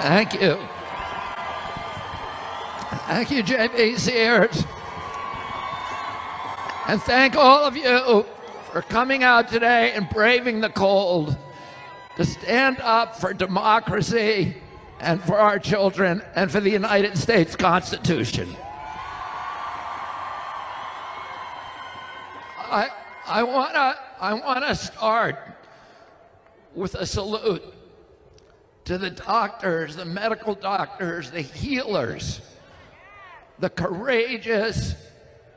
Thank you. Thank you, J.B. Sears. And thank all of you for coming out today and braving the cold to stand up for democracy and for our children and for the United States Constitution. I, I want to I wanna start with a salute to the doctors, the medical doctors, the healers, the courageous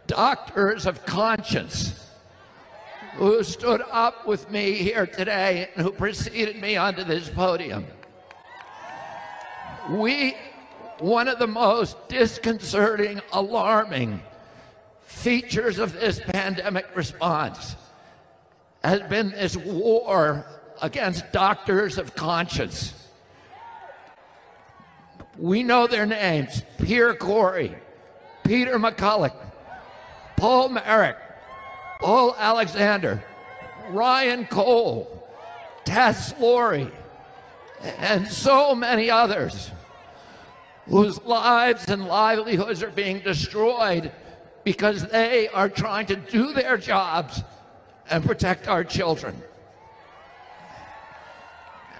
doctors of conscience who stood up with me here today and who preceded me onto this podium. We, one of the most disconcerting, alarming features of this pandemic response has been this war against doctors of conscience. We know their names Pierre Kory, Peter McCullough, Paul Marik, Paul Alexander, Ryan Cole, Tess Lawrie, and so many others whose lives and livelihoods are being destroyed because they are trying to do their jobs and protect our children.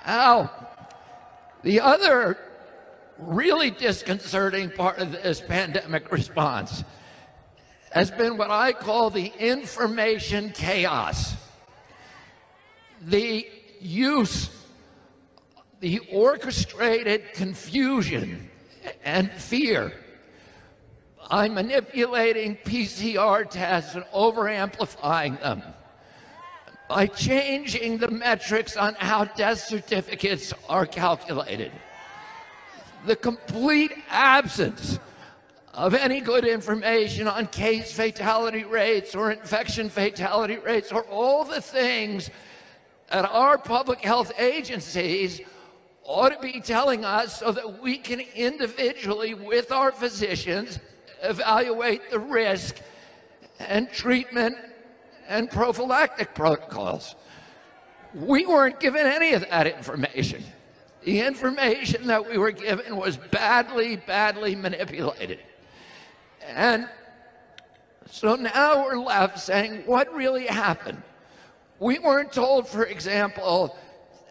Now, the other really disconcerting part of this pandemic response has been what I call the information chaos. The use, the orchestrated confusion and fear by manipulating PCR tests and overamplifying them, by changing the metrics on how death certificates are calculated the complete absence of any good information on case fatality rates or infection fatality rates or all the things that our public health agencies ought to be telling us so that we can individually, with our physicians, evaluate the risk and treatment and prophylactic protocols. We weren't given any of that information. The information that we were given was badly, badly manipulated. And so now we're left saying, what really happened? We weren't told, for example,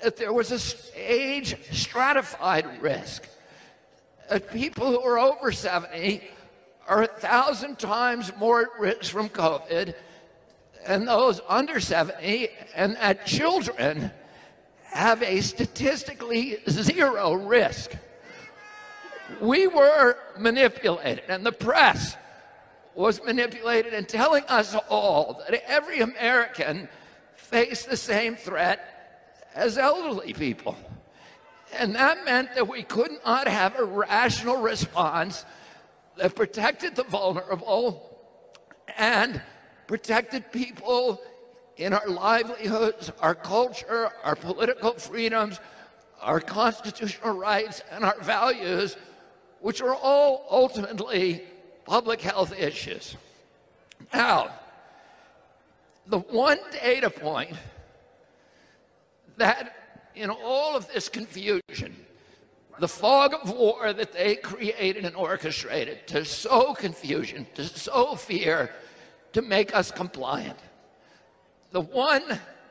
that there was a age stratified risk. That people who are over 70 are a thousand times more at risk from COVID than those under 70, and that children have a statistically zero risk. We were manipulated, and the press was manipulated in telling us all that every American faced the same threat as elderly people. And that meant that we could not have a rational response that protected the vulnerable and protected people in our livelihoods, our culture, our political freedoms, our constitutional rights, and our values, which are all ultimately public health issues. Now, the one data point that in all of this confusion, the fog of war that they created and orchestrated to sow confusion, to sow fear, to make us compliant the one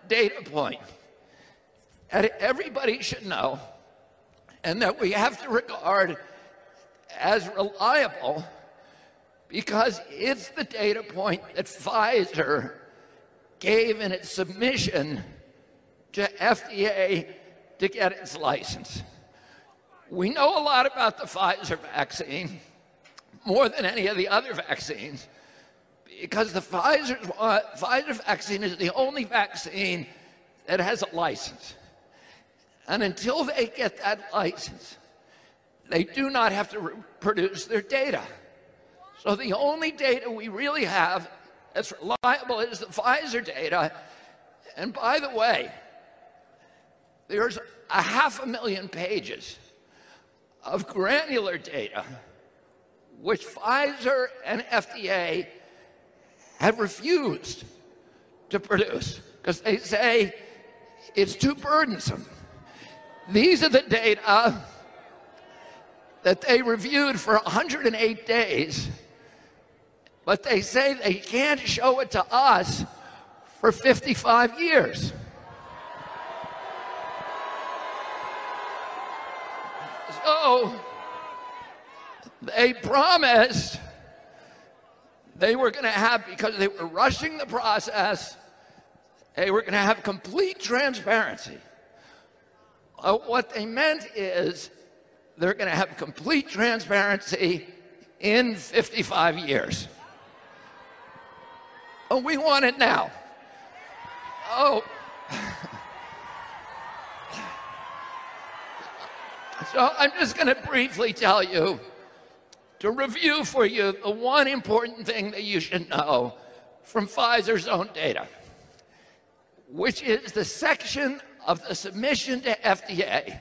data point that everybody should know and that we have to regard as reliable because it's the data point that Pfizer gave in its submission to FDA to get its license. We know a lot about the Pfizer vaccine, more than any of the other vaccines because the Pfizer, uh, Pfizer vaccine is the only vaccine that has a license. And until they get that license, they do not have to produce their data. So the only data we really have that's reliable is the Pfizer data. And by the way, there's a half a million pages of granular data which Pfizer and FDA have refused to produce because they say it's too burdensome. These are the data that they reviewed for 108 days, but they say they can't show it to us for 55 years. So they promised they were going to have, because they were rushing the process, they were going to have complete transparency. Uh, what they meant is they're going to have complete transparency in 55 years. Oh, we want it now. Oh. so I'm just going to briefly tell you to review for you the one important thing that you should know from Pfizer's own data, which is the section of the submission to FDA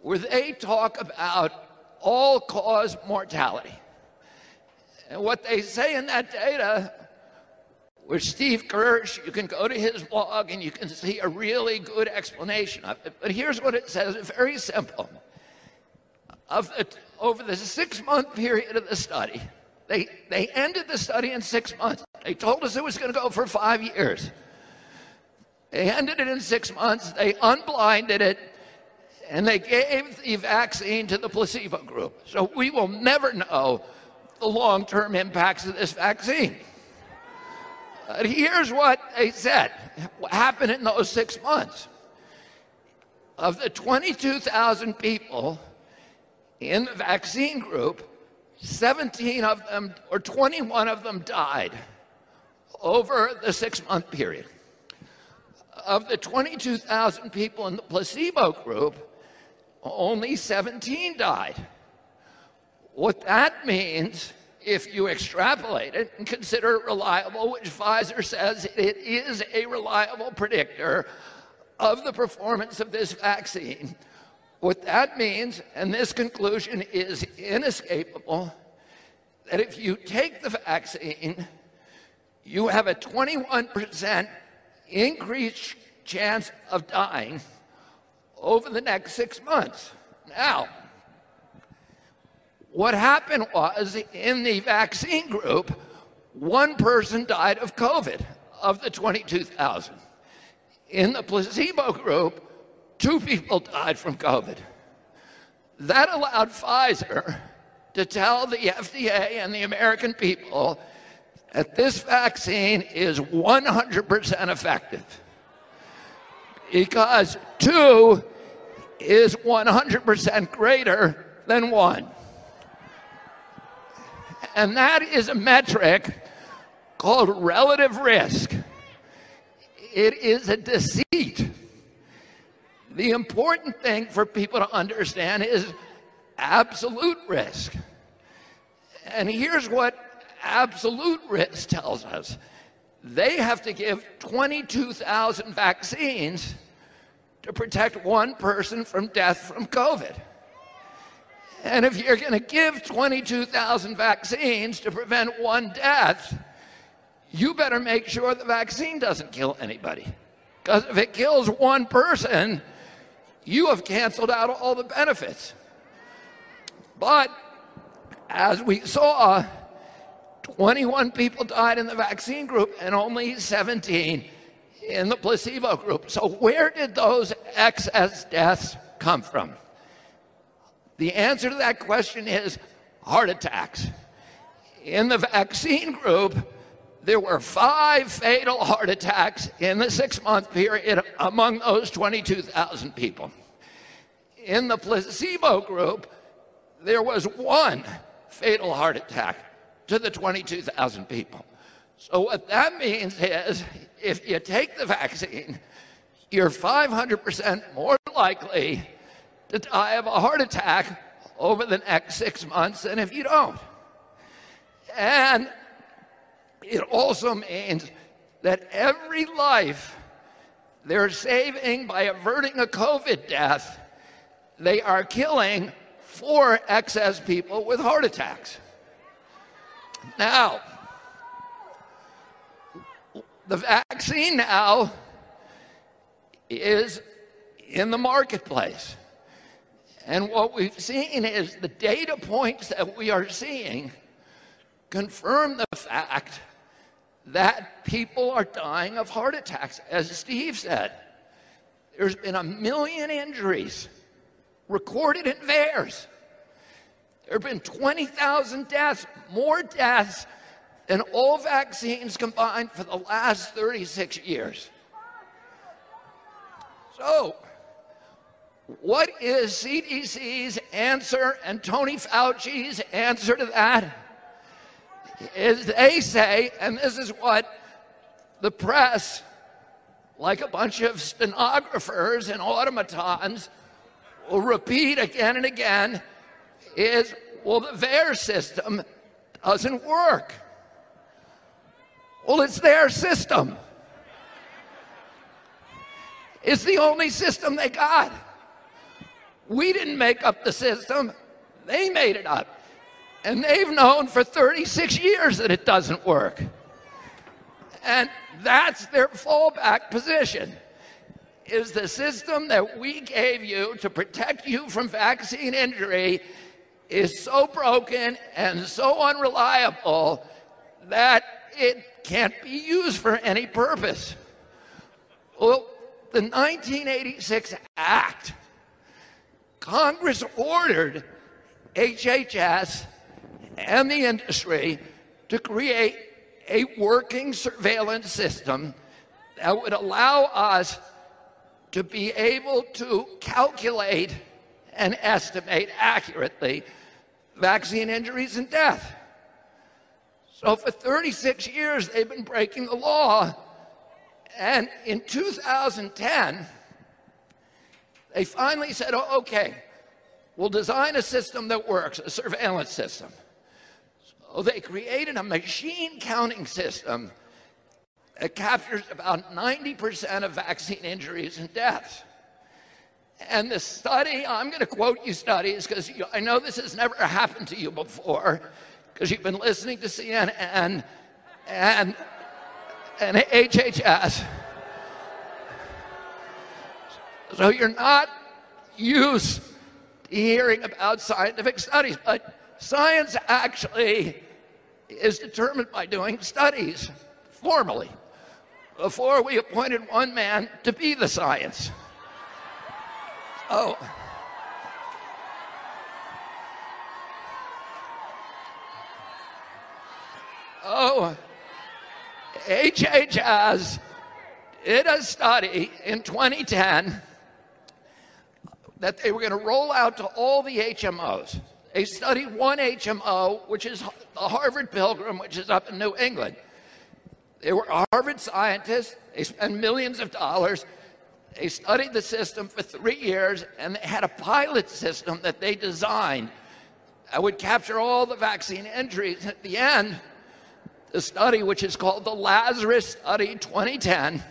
where they talk about all cause mortality. And what they say in that data, with Steve Kirsch, you can go to his blog and you can see a really good explanation of it. But here's what it says very simple. Of the, over the six month period of the study, they, they ended the study in six months. They told us it was going to go for five years. They ended it in six months, they unblinded it, and they gave the vaccine to the placebo group. So we will never know the long term impacts of this vaccine. But here's what they said what happened in those six months. Of the 22,000 people in the vaccine group, 17 of them or 21 of them died over the six month period. Of the 22,000 people in the placebo group, only 17 died. What that means, if you extrapolate it and consider it reliable, which Pfizer says it is a reliable predictor of the performance of this vaccine, what that means, and this conclusion is inescapable, that if you take the vaccine, you have a 21% increased chance of dying over the next six months. Now, what happened was in the vaccine group, one person died of COVID of the 22,000. In the placebo group, two people died from COVID. That allowed Pfizer to tell the FDA and the American people that this vaccine is 100% effective. Because two is 100% greater than one. And that is a metric called relative risk. It is a deceit. The important thing for people to understand is absolute risk. And here's what absolute risk tells us they have to give 22,000 vaccines to protect one person from death from COVID. And if you're going to give 22,000 vaccines to prevent one death, you better make sure the vaccine doesn't kill anybody. Because if it kills one person, you have canceled out all the benefits. But as we saw, 21 people died in the vaccine group and only 17 in the placebo group. So, where did those excess deaths come from? The answer to that question is heart attacks. In the vaccine group, there were five fatal heart attacks in the six month period among those 22,000 people. In the placebo group, there was one fatal heart attack to the 22,000 people. So, what that means is if you take the vaccine, you're 500% more likely to die of a heart attack over the next six months than if you don't. And it also means that every life they're saving by averting a COVID death, they are killing four excess people with heart attacks. Now, the vaccine now is in the marketplace. And what we've seen is the data points that we are seeing confirm the fact that people are dying of heart attacks. As Steve said, there's been a million injuries recorded in VAERS. There have been 20,000 deaths, more deaths than all vaccines combined for the last 36 years. So, what is CDC's answer and Tony Fauci's answer to that? Is they say, and this is what the press, like a bunch of stenographers and automatons, will repeat again and again is, well, the VAERS system doesn't work. Well, it's their system. It's the only system they got. We didn't make up the system, they made it up. And they've known for 36 years that it doesn't work. And that's their fallback position. Is the system that we gave you to protect you from vaccine injury is so broken and so unreliable that it can't be used for any purpose. Well, the 1986 Act, Congress ordered HHS and the industry to create a working surveillance system that would allow us to be able to calculate and estimate accurately vaccine injuries and death. So for 36 years, they've been breaking the law. And in 2010, they finally said, oh, okay, we'll design a system that works, a surveillance system. So they created a machine counting system that captures about 90% of vaccine injuries and deaths. And the study, I'm going to quote you studies because I know this has never happened to you before because you've been listening to CNN and, and HHS. So you're not used to hearing about scientific studies, but science actually is determined by doing studies formally before we appointed one man to be the science. Oh. Oh, HHS did a study in 2010 that they were going to roll out to all the HMOs. They studied one HMO, which is the Harvard Pilgrim, which is up in New England. They were Harvard scientists. They spent millions of dollars. They studied the system for three years, and they had a pilot system that they designed that would capture all the vaccine injuries. At the end, the study, which is called the Lazarus Study 2010,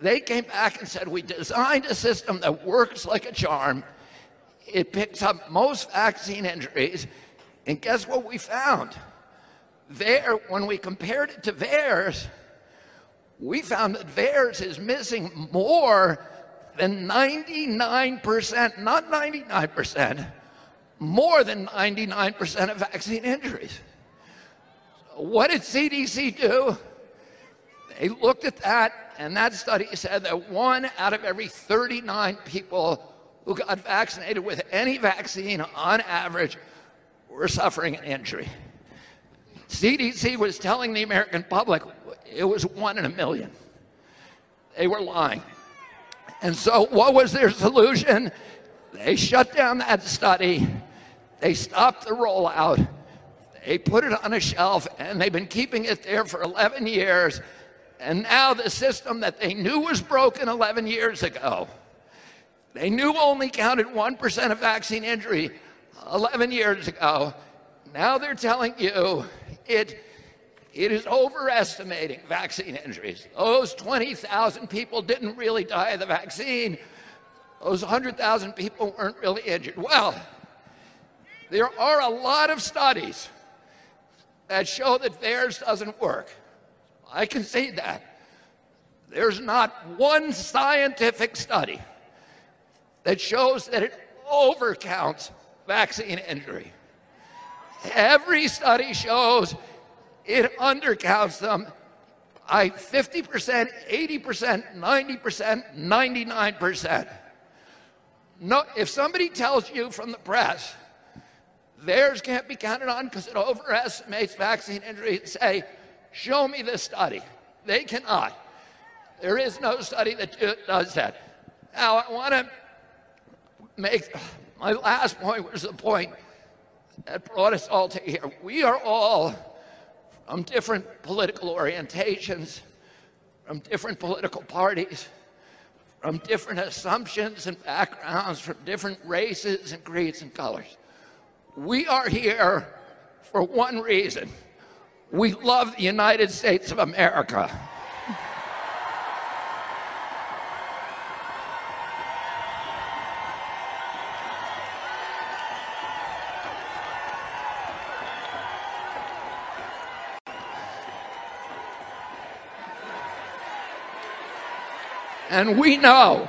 they came back and said, We designed a system that works like a charm. It picks up most vaccine injuries. And guess what we found? There, when we compared it to VAERS, we found that VAERS is missing more than 99%, not 99%, more than 99% of vaccine injuries. What did CDC do? They looked at that, and that study said that one out of every 39 people who got vaccinated with any vaccine on average were suffering an injury. CDC was telling the American public it was one in a million. They were lying. And so, what was their solution? They shut down that study, they stopped the rollout, they put it on a shelf, and they've been keeping it there for 11 years. And now, the system that they knew was broken 11 years ago, they knew only counted 1% of vaccine injury 11 years ago. Now they're telling you it, it is overestimating vaccine injuries. Those 20,000 people didn't really die of the vaccine. Those 100,000 people weren't really injured. Well, there are a lot of studies that show that theirs doesn't work. I can see that. There's not one scientific study that shows that it overcounts vaccine injury. Every study shows it undercounts them by 50%, 80%, 90%, 99%. No, if somebody tells you from the press theirs can't be counted on because it overestimates vaccine injury, say, show me the study. They cannot. There is no study that does that. Now, I want to make my last point was the point that brought us all to here. We are all from different political orientations, from different political parties, from different assumptions and backgrounds, from different races and creeds and colors. We are here for one reason. We love the United States of America. And we know.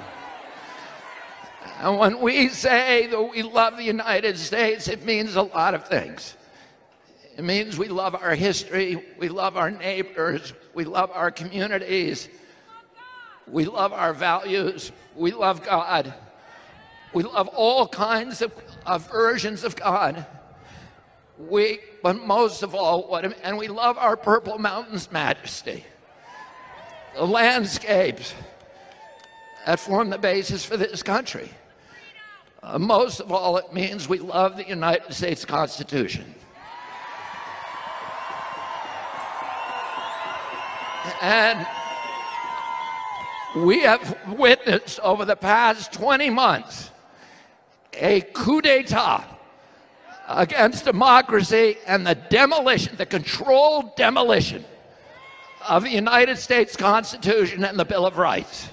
And when we say that we love the United States, it means a lot of things. It means we love our history, we love our neighbors, we love our communities, we love our values, we love God, we love all kinds of, of versions of God. We, but most of all, what, and we love our Purple Mountains majesty, the landscapes that form the basis for this country. Uh, most of all, it means we love the United States Constitution. And we have witnessed over the past 20 months a coup d'etat against democracy and the demolition, the controlled demolition of the United States Constitution and the Bill of Rights.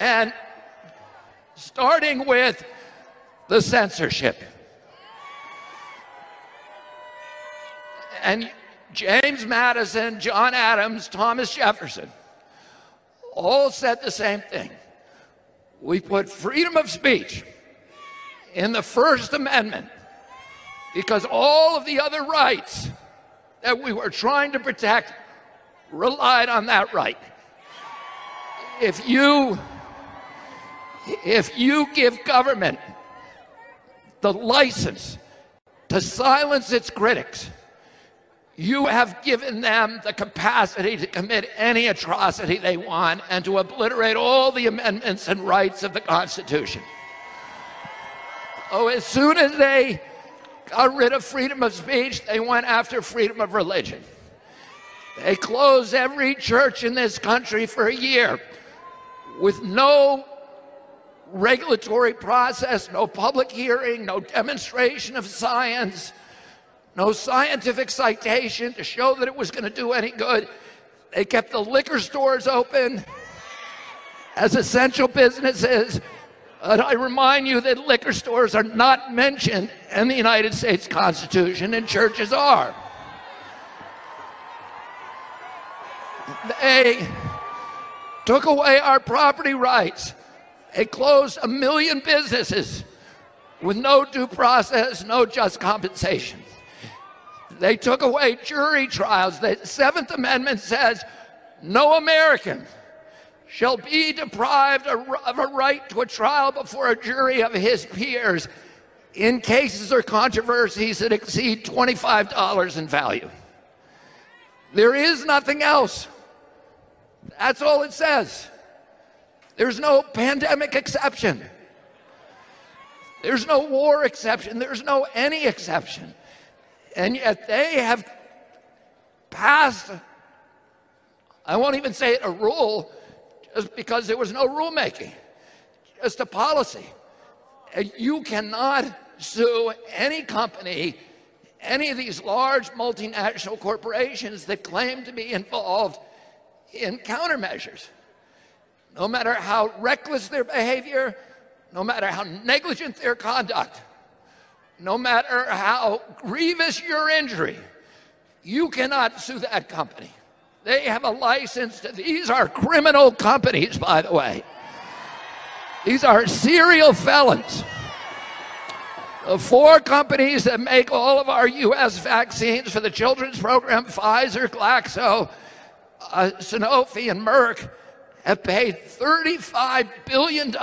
And starting with the censorship. And James Madison, John Adams, Thomas Jefferson all said the same thing. We put freedom of speech in the First Amendment because all of the other rights that we were trying to protect relied on that right. If you if you give government the license to silence its critics, you have given them the capacity to commit any atrocity they want and to obliterate all the amendments and rights of the Constitution. Oh, as soon as they got rid of freedom of speech, they went after freedom of religion. They closed every church in this country for a year with no regulatory process, no public hearing, no demonstration of science, no scientific citation to show that it was going to do any good. They kept the liquor stores open as essential businesses. But I remind you that liquor stores are not mentioned in the United States Constitution, and churches are. They took away our property rights. They closed a million businesses with no due process, no just compensation. They took away jury trials. The Seventh Amendment says no American shall be deprived of a right to a trial before a jury of his peers in cases or controversies that exceed $25 in value. There is nothing else. That's all it says. There's no pandemic exception. There's no war exception. There's no any exception. And yet they have passed, I won't even say it a rule, just because there was no rulemaking, just a policy. You cannot sue any company, any of these large multinational corporations that claim to be involved in countermeasures no matter how reckless their behavior, no matter how negligent their conduct, no matter how grievous your injury, you cannot sue that company. They have a license to, these are criminal companies, by the way. These are serial felons. The four companies that make all of our U.S. vaccines for the children's program, Pfizer, Glaxo, uh, Sanofi, and Merck, have paid $35 billion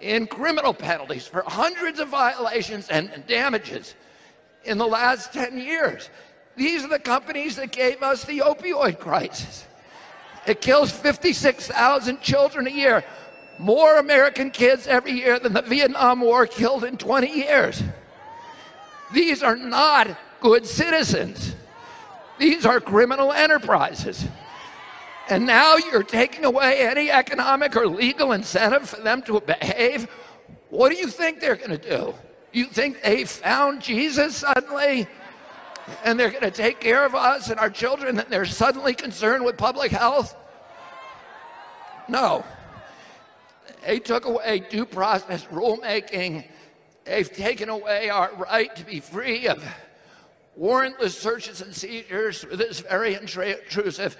in criminal penalties for hundreds of violations and damages in the last 10 years. These are the companies that gave us the opioid crisis. It kills 56,000 children a year, more American kids every year than the Vietnam War killed in 20 years. These are not good citizens. These are criminal enterprises. And now you're taking away any economic or legal incentive for them to behave. What do you think they're going to do? You think they found Jesus suddenly? and they're going to take care of us and our children, and they're suddenly concerned with public health? No. They took away due process rulemaking. They've taken away our right to be free of warrantless searches and seizures through this very intrusive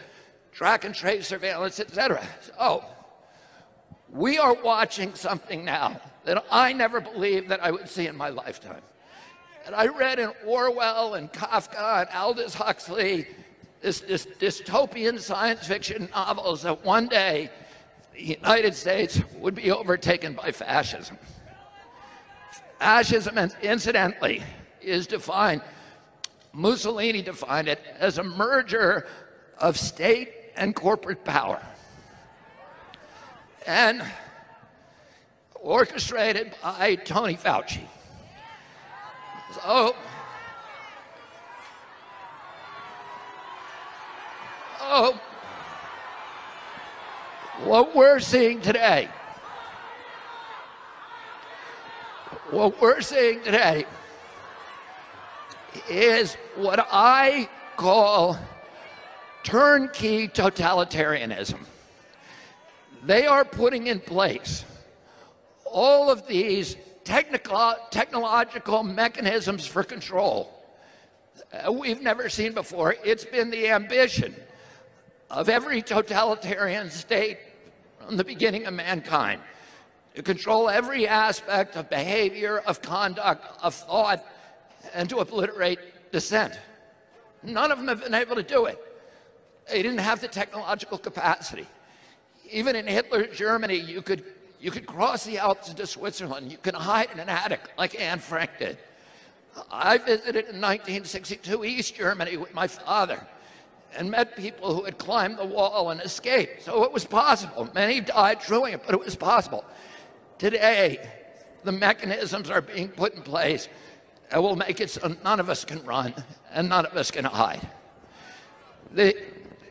track and trace surveillance, etc. So, oh, we are watching something now that I never believed that I would see in my lifetime. And I read in Orwell and Kafka and Aldous Huxley this, this dystopian science fiction novels that one day the United States would be overtaken by fascism. Fascism, incidentally, is defined, Mussolini defined it as a merger of state and corporate power. And orchestrated by Tony Fauci. So, oh, what we're seeing today, what we're seeing today is what I call turnkey totalitarianism. They are putting in place all of these technical, technological mechanisms for control uh, we've never seen before. It's been the ambition of every totalitarian state from the beginning of mankind to control every aspect of behavior, of conduct, of thought, and to obliterate dissent. None of them have been able to do it. They didn't have the technological capacity. Even in Hitler's Germany, you could you could cross the Alps into Switzerland. You can hide in an attic like Anne Frank did. I visited in 1962 East Germany with my father and met people who had climbed the wall and escaped. So it was possible. Many died doing it, but it was possible. Today, the mechanisms are being put in place that will make it so none of us can run and none of us can hide. The,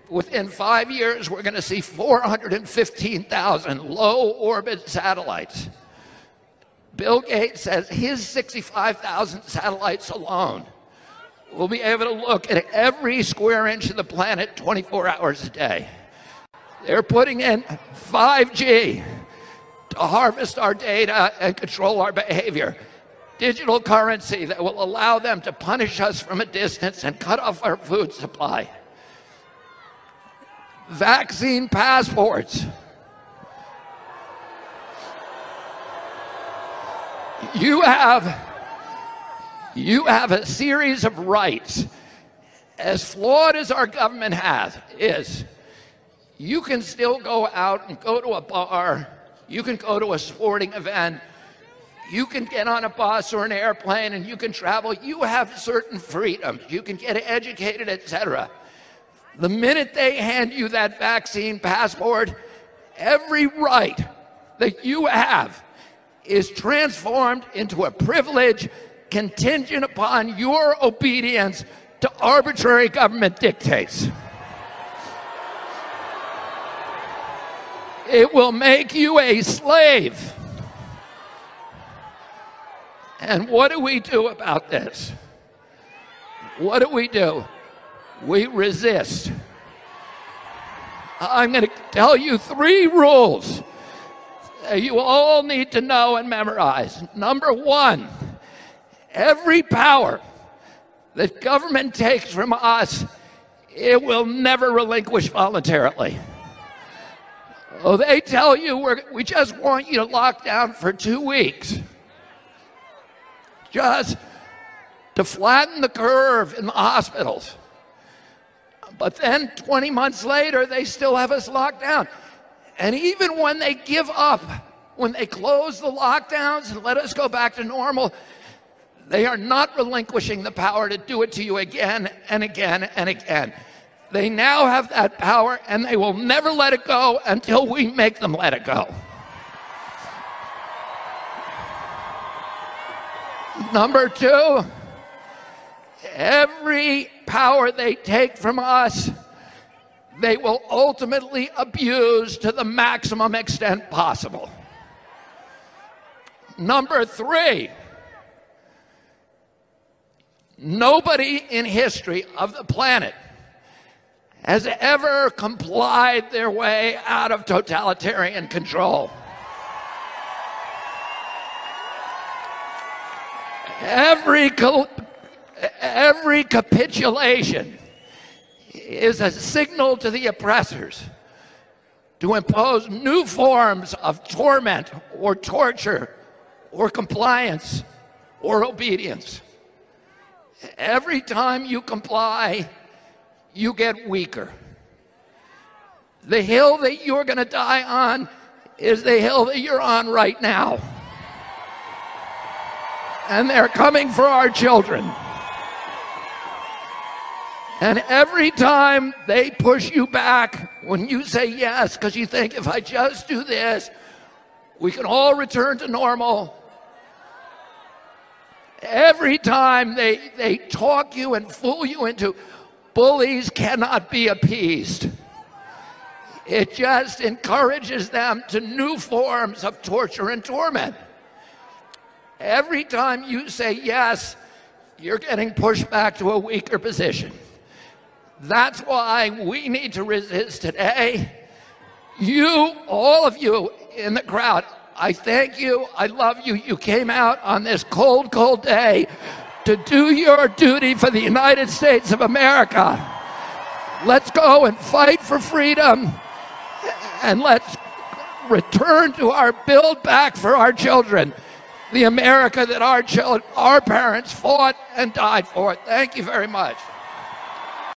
within five years, we're going to see 415,000 low orbit satellites. Bill Gates says his 65,000 satellites alone will be able to look at every square inch of the planet 24 hours a day. They're putting in 5G to harvest our data and control our behavior. Digital currency that will allow them to punish us from a distance and cut off our food supply vaccine passports. You have, you have a series of rights, as flawed as our government has, is you can still go out and go to a bar, you can go to a sporting event, you can get on a bus or an airplane and you can travel. You have certain freedoms. You can get educated, etc. The minute they hand you that vaccine passport, every right that you have is transformed into a privilege contingent upon your obedience to arbitrary government dictates. It will make you a slave. And what do we do about this? What do we do? We resist. I'm going to tell you three rules you all need to know and memorize. Number one, every power that government takes from us, it will never relinquish voluntarily. Oh, they tell you we just want you to lock down for two weeks. Just to flatten the curve in the hospitals. But then 20 months later, they still have us locked down. And even when they give up, when they close the lockdowns and let us go back to normal, they are not relinquishing the power to do it to you again and again and again. They now have that power and they will never let it go until we make them let it go. Number two, every power they take from us, they will ultimately abuse to the maximum extent possible. Number three, nobody in history of the planet has ever complied their way out of totalitarian control. Every, every capitulation is a signal to the oppressors to impose new forms of torment or torture or compliance or obedience. Every time you comply, you get weaker. The hill that you're going to die on is the hill that you're on right now. And they're coming for our children. And every time they push you back, when you say yes, because you think if I just do this, we can all return to normal. Every time they, they talk you and fool you into, bullies cannot be appeased. It just encourages them to new forms of torture and torment. Every time you say yes, you're getting pushed back to a weaker position. That's why we need to resist today. You, all of you in the crowd, I thank you. I love you. You came out on this cold, cold day to do your duty for the United States of America. Let's go and fight for freedom and let's return to our build back for our children the America that our children, our parents fought and died for. Thank you very much.